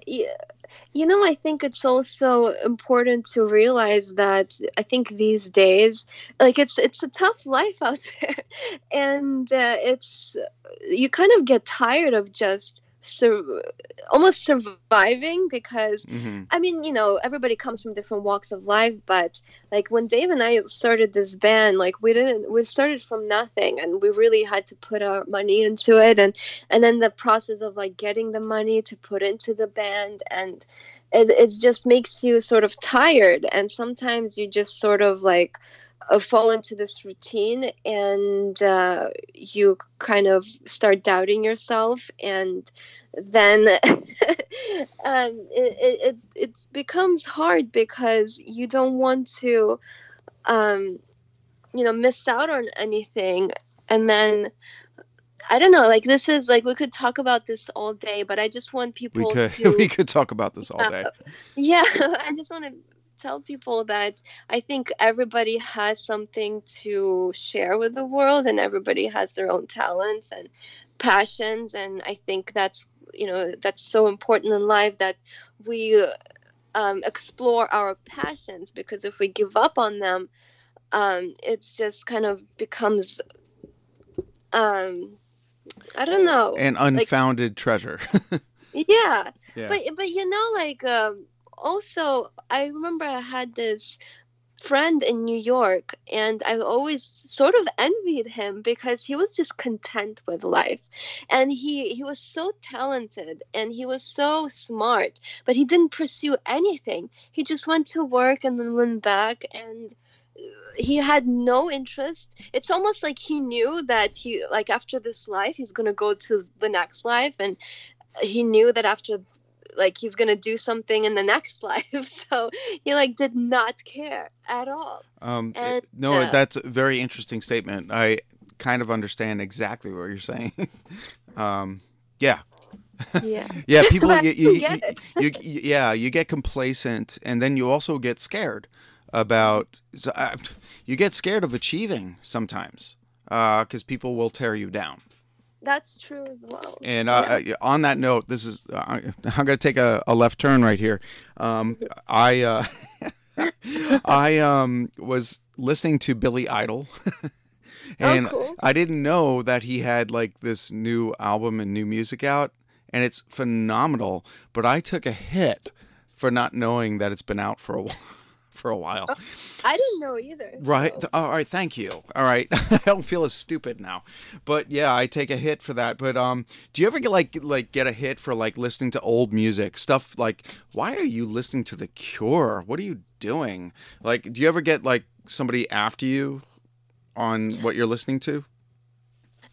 you know, I think it's also important to realize that I think these days, like it's it's a tough life out <laughs> there, and uh, it's you kind of get tired of just sur- almost surviving because Mm-hmm. I mean, you know, everybody comes from different walks of life, but like when Dave and I started this band, like we didn't we started from nothing and we really had to put our money into it and and then the process of like getting the money to put into the band and it, it just makes you sort of tired and sometimes you just sort of like fall into this routine and uh, you kind of start doubting yourself and then <laughs> um, it, it, it, becomes hard because you don't want to um, you know miss out on anything and then i don't know like this is like we could talk about this all day but i just want people We could <laughs> to we could talk about this all day. yeah, <laughs> I just want to tell people that I think everybody has something to share with the world and everybody has their own talents and passions and I think that's you know that's so important in life that we um, explore our passions because if we give up on them um, it's just kind of becomes um, I don't know An like- unfounded treasure. <laughs> yeah. Yeah. But but you know like um also I remember I had this friend in New York and I always sort of envied him because he was just content with life. And he he was so talented and he was so smart, but he didn't pursue anything. He just went to work and then went back and uh, he had no interest it's almost like he knew that he like after this life he's going to go to the next life and he knew that after like he's gonna do something in the next <laughs> life. So he like did not care at all. Um, And, no, uh, that's a very interesting statement. I kind of understand exactly what you're saying. <laughs> um, yeah. Yeah. <laughs> Yeah, people, you, you, get you- you, yeah, you get complacent, and then you also get scared about. So, uh, you get scared of achieving sometimes, because people will tear you down. That's true as well. And uh, uh, on that note, this is uh, <laughs> I'm going to take a, a left turn right here. Um, I uh, <laughs> I um, was listening to Billy Idol, <laughs> and cool. I didn't know that he had like this new album and new music out, and it's phenomenal. But I took a hit for not knowing that it's been out for a while. For a while. I didn't know either. Right. Th- All right. Thank you. All right. <laughs> I don't feel as stupid now, but yeah, I take a hit for that. But um, do you ever get like like get a hit for like listening to old music stuff? Like, why are you listening to The Cure? What are you doing? Like, do you ever get like somebody after you on what you're listening to?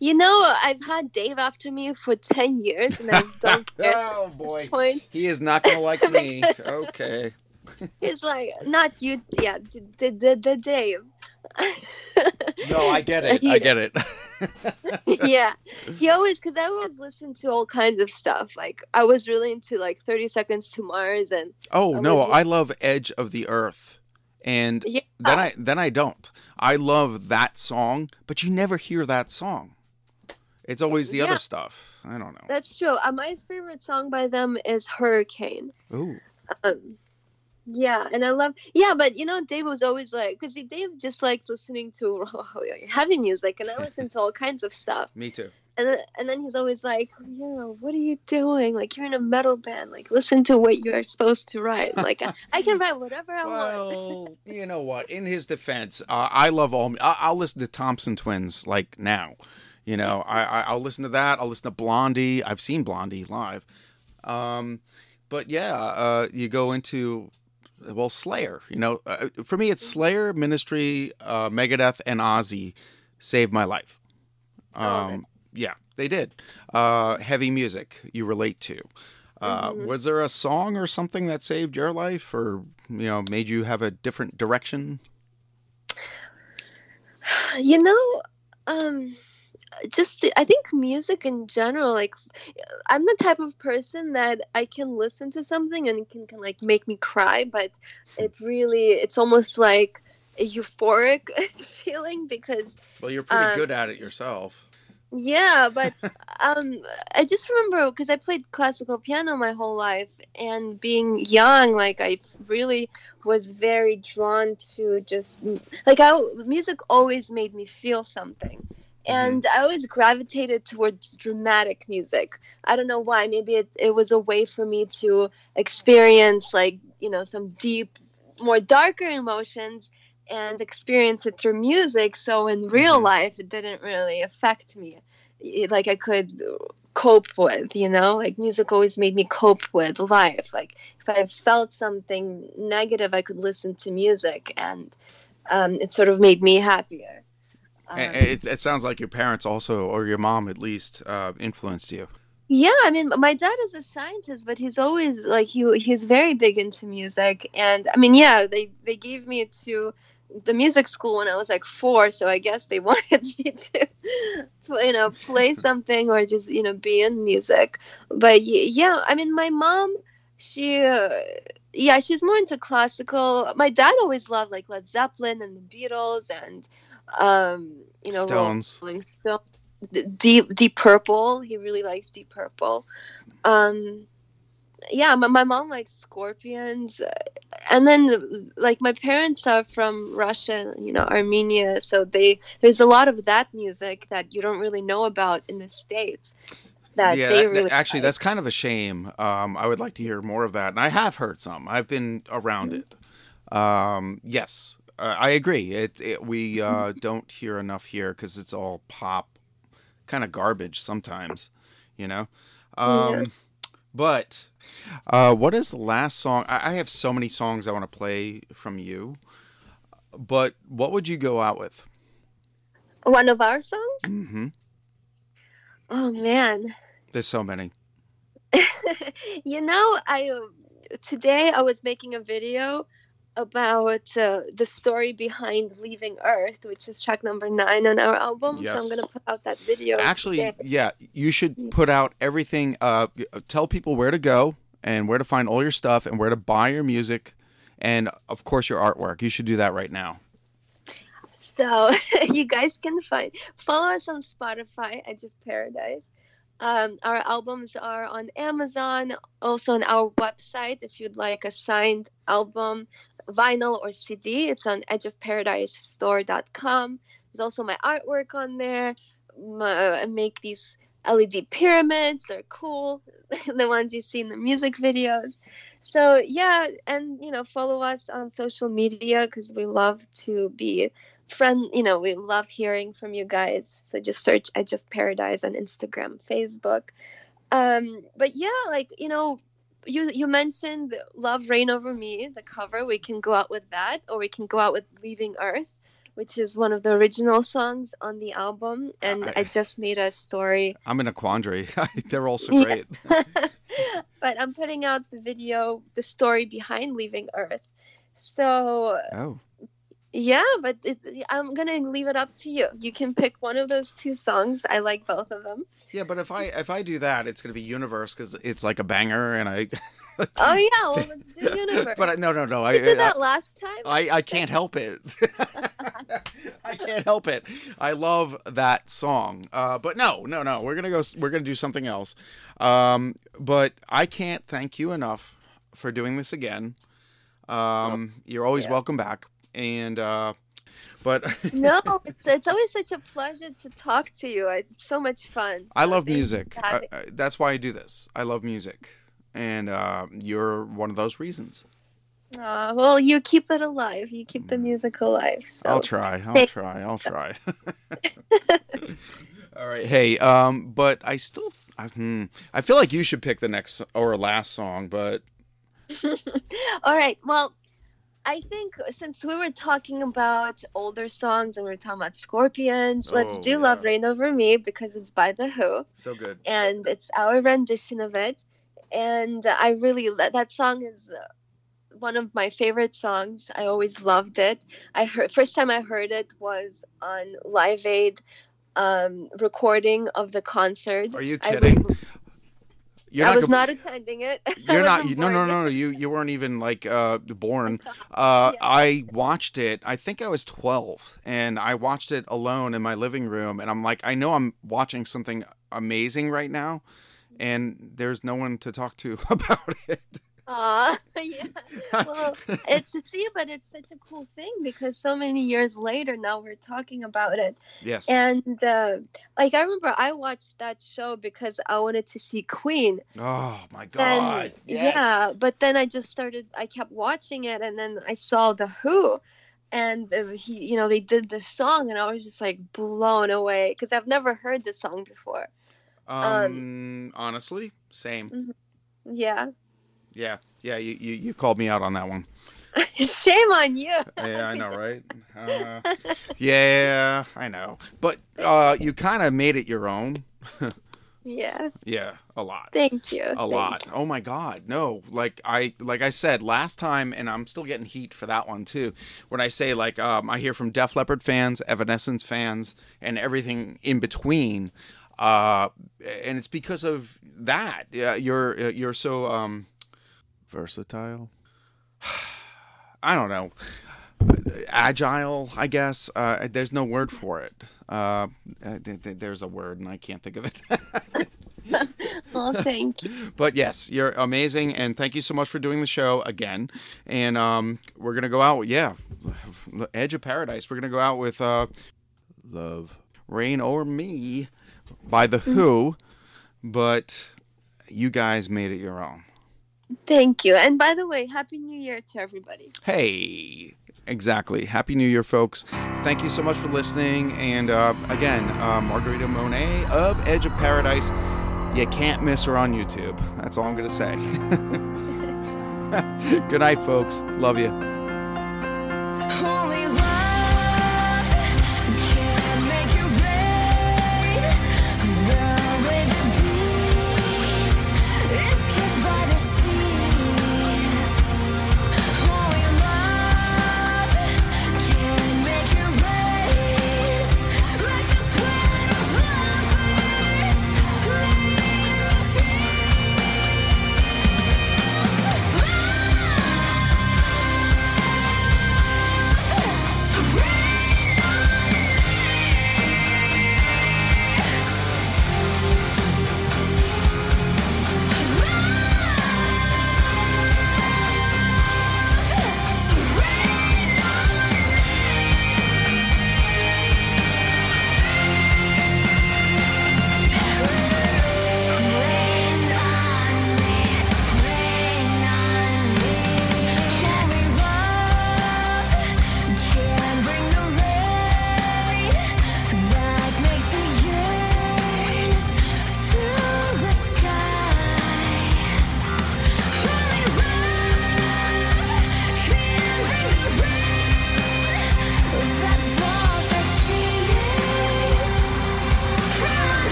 You know, I've had Dave after me for ten years, and I don't <laughs> care. Oh, boy. He is not gonna like <laughs> me. Okay. He's like, not you, yeah, the the, the Dave. <laughs> No, I get it. I get it. <laughs> yeah, he always because I always listen to all kinds of stuff. Like I was really into like Thirty Seconds to Mars, and Oh I no, I love Edge of the Earth. And then I then I don't. I love that song, but you never hear that song. It's always the Yeah. other stuff. I don't know. that's true. Uh, my favorite song by them is Hurricane. Ooh. Um, yeah, and I love yeah, but you know, Dave was always like, because Dave just likes listening to <laughs> heavy music, and I listen to all kinds of stuff. Me too. And then, and then he's always like, you know, what are you doing? Like you're in a metal band. Like listen to what you're supposed to write. Like I, I can write whatever I want. Well, you know what? In his defense, uh, I love all. I- I'll listen to Thompson Twins like now. You know, I, I I'll listen to that. I'll listen to Blondie. I've seen Blondie live. Um, but yeah, uh, you go into well Slayer. You know, uh, for me, it's Slayer, Ministry, uh, Megadeth, and Ozzy saved my life. Um, yeah, they did. Uh, heavy music you relate to. Uh, Mhm. Was there a song or something that saved your life, or you know, made you have a different direction? You know, um, just the, I think music in general. Like I'm the type of person that I can listen to something and it can, can like make me cry, but it really it's almost like a euphoric <laughs> feeling because Well, you're pretty Um, good at it yourself. Yeah, but <laughs> um, I just remember because I played classical piano my whole life, and being young, like I really was very drawn to just like I music always made me feel something, and I always gravitated towards dramatic music. I don't know why. Maybe it it was a way for me to experience like you know some deep, more darker emotions and experience it through music. So in real life, it didn't really affect me. It- like I could cope with, you know, like music always made me cope with life. Like if I felt something negative, I could listen to music, and um, it sort of made me happier. Um, it, it sounds like your parents also, or your mom at least, uh, influenced you. Yeah, I mean, my dad is a scientist, but he's always like he he's very big into music, and I mean, yeah, they they gave me to the music school when I was like four, so I guess they <laughs> wanted me to, to you know, play <laughs> something or just you know be in music. But yeah, I mean, my mom, she, uh, yeah, she's more into classical. My dad always loved like Led Zeppelin and the Beatles and, um, you know, Stones. Rolling Stone, Deep Deep Purple. He really likes Deep Purple. Um, yeah, my, my mom likes Scorpions, and then like my parents are from Russia, you know, Armenia, so they there's a lot of that music that you don't really know about in the states. That yeah, they that- really actually, like. that's kind of a shame. Um, I would like to hear more of that, and I have heard some. I've been around Mm-hmm. it. Um, yes, uh, I agree. It, it we uh, <laughs> don't hear enough here because it's all pop, kind of garbage sometimes, you know. Um, But uh, what is the last song? I, I have so many songs I want to play from you, but what would you go out with? one of our songs. Mm-hmm. Oh man, There's so many. <laughs> you know, I today I was making a video about uh, the story behind Leaving Earth, which is track number nine on our album. So I'm gonna put out that video. Actually, today. yeah, you should put out everything. Uh, tell people where to go and where to find all your stuff and where to buy your music, and of course your artwork. You should do that right now. So <laughs> you guys can find follow us on Spotify, Edge of Paradise. Um, our albums are on Amazon, also on our website. If you'd like a signed album, vinyl or CD, it's on edgeofparadisestore.com. There's also my artwork on there. My, I make these LED pyramids. They're cool, <laughs> the ones you see in the music videos. So yeah, and you know, follow us on social media because we love to be friend you know we love hearing from you guys so just search edge of paradise on instagram facebook um but yeah like you know you you mentioned love reign over me the cover. We can go out with that or we can go out with leaving earth which is one of the original songs on the album and i, just made a story. I'm in a quandary. <laughs> They're all so great. <laughs> but i'm putting out the video the story behind leaving earth. So Oh, yeah, but it, I'm gonna leave it up to you. You can pick one of those two songs. I like both of them. yeah, but if I if I do that, it's gonna be Universe because it's like a banger, and I. <laughs> Oh yeah, well let's do <laughs> Universe. But I, no, no, no. I did that I, last time. I, I can't help it. <laughs> I can't help it. I love that song. Uh, but no, no, no. We're gonna go. We're gonna do something else. Um, but I can't thank you enough for doing this again. Um, you're always yeah. welcome back. And uh, but <laughs> no, it's, it's always such a pleasure to talk to you. It's so much fun. I love music. I, I, that's why I do this. I love music, and uh, you're one of those reasons. Aw, well, you keep it alive. You keep the music alive. So. I'll try. I'll try. I'll try. <laughs> <laughs> All right. Hey, um, but I still, I, hmm, I feel like you should pick the next or last song, but All right. Well, I think since we were talking about older songs and we were talking about Scorpions, let's Oh, do Love Reign Over Me because it's by The Who. so good. and it's our rendition of it and i really that, that song is one of my favorite songs i always loved it i heard first time i heard it was on live aid um recording of the concert Are you kidding? You're I not was not attending it. <laughs> You're not. You, no, no, no, no. You you weren't even like uh, born. <laughs> Uh, I watched it. I think I was 12, and I watched it alone in my living room. And I'm like, I know I'm watching something amazing right now, and there's no one to talk to <laughs> about it. Aw, <laughs> yeah. <laughs> Well, it's to see, but it's such a cool thing because so many years later, now we're talking about it. Yes. And uh, like I remember, I watched that show because I wanted to see Queen. Oh my And God. yeah, but then I just started. I kept watching it, and then I saw the Who, and uh, he, you know, they did this song, and I was just like blown away because I've never heard this song before. Um, honestly, same. Mhm. Yeah, Yeah, yeah. You, you you called me out on that one. <laughs> shame on you. Yeah, I know, <laughs> right? Uh, yeah, I know. But uh, you kind of made it your own. <laughs> Yeah, Yeah, a lot. thank you. A thank lot. Oh my God, no! Like I, like I said last time, and I'm still getting heat for that one too. When I say like, um, I hear from Def Leppard fans, Evanescence fans, and everything in between, uh, and it's because of that. Yeah, you're uh, you're so um, versatile. <sighs> I don't know, agile. I guess uh, there's no word for it. Uh, th- th- there's a word, and I can't think of it. <laughs> Well, thank you. <laughs> But yes, you're amazing, and thank you so much for doing the show again. And um, we're gonna go out, yeah, <sighs> Edge of Paradise. We're gonna go out with uh, "Love Reign Over Me" by the Who, but you guys made it your own. Thank you. And by the way, Happy New Year to everybody. Hey, exactly. Happy New Year, folks. Thank you so much for listening. And uh, again, uh, Margarita Monet of Edge of Paradise. You can't miss her on YouTube. That's all I'm going to say. <laughs> Good night, folks. Love you.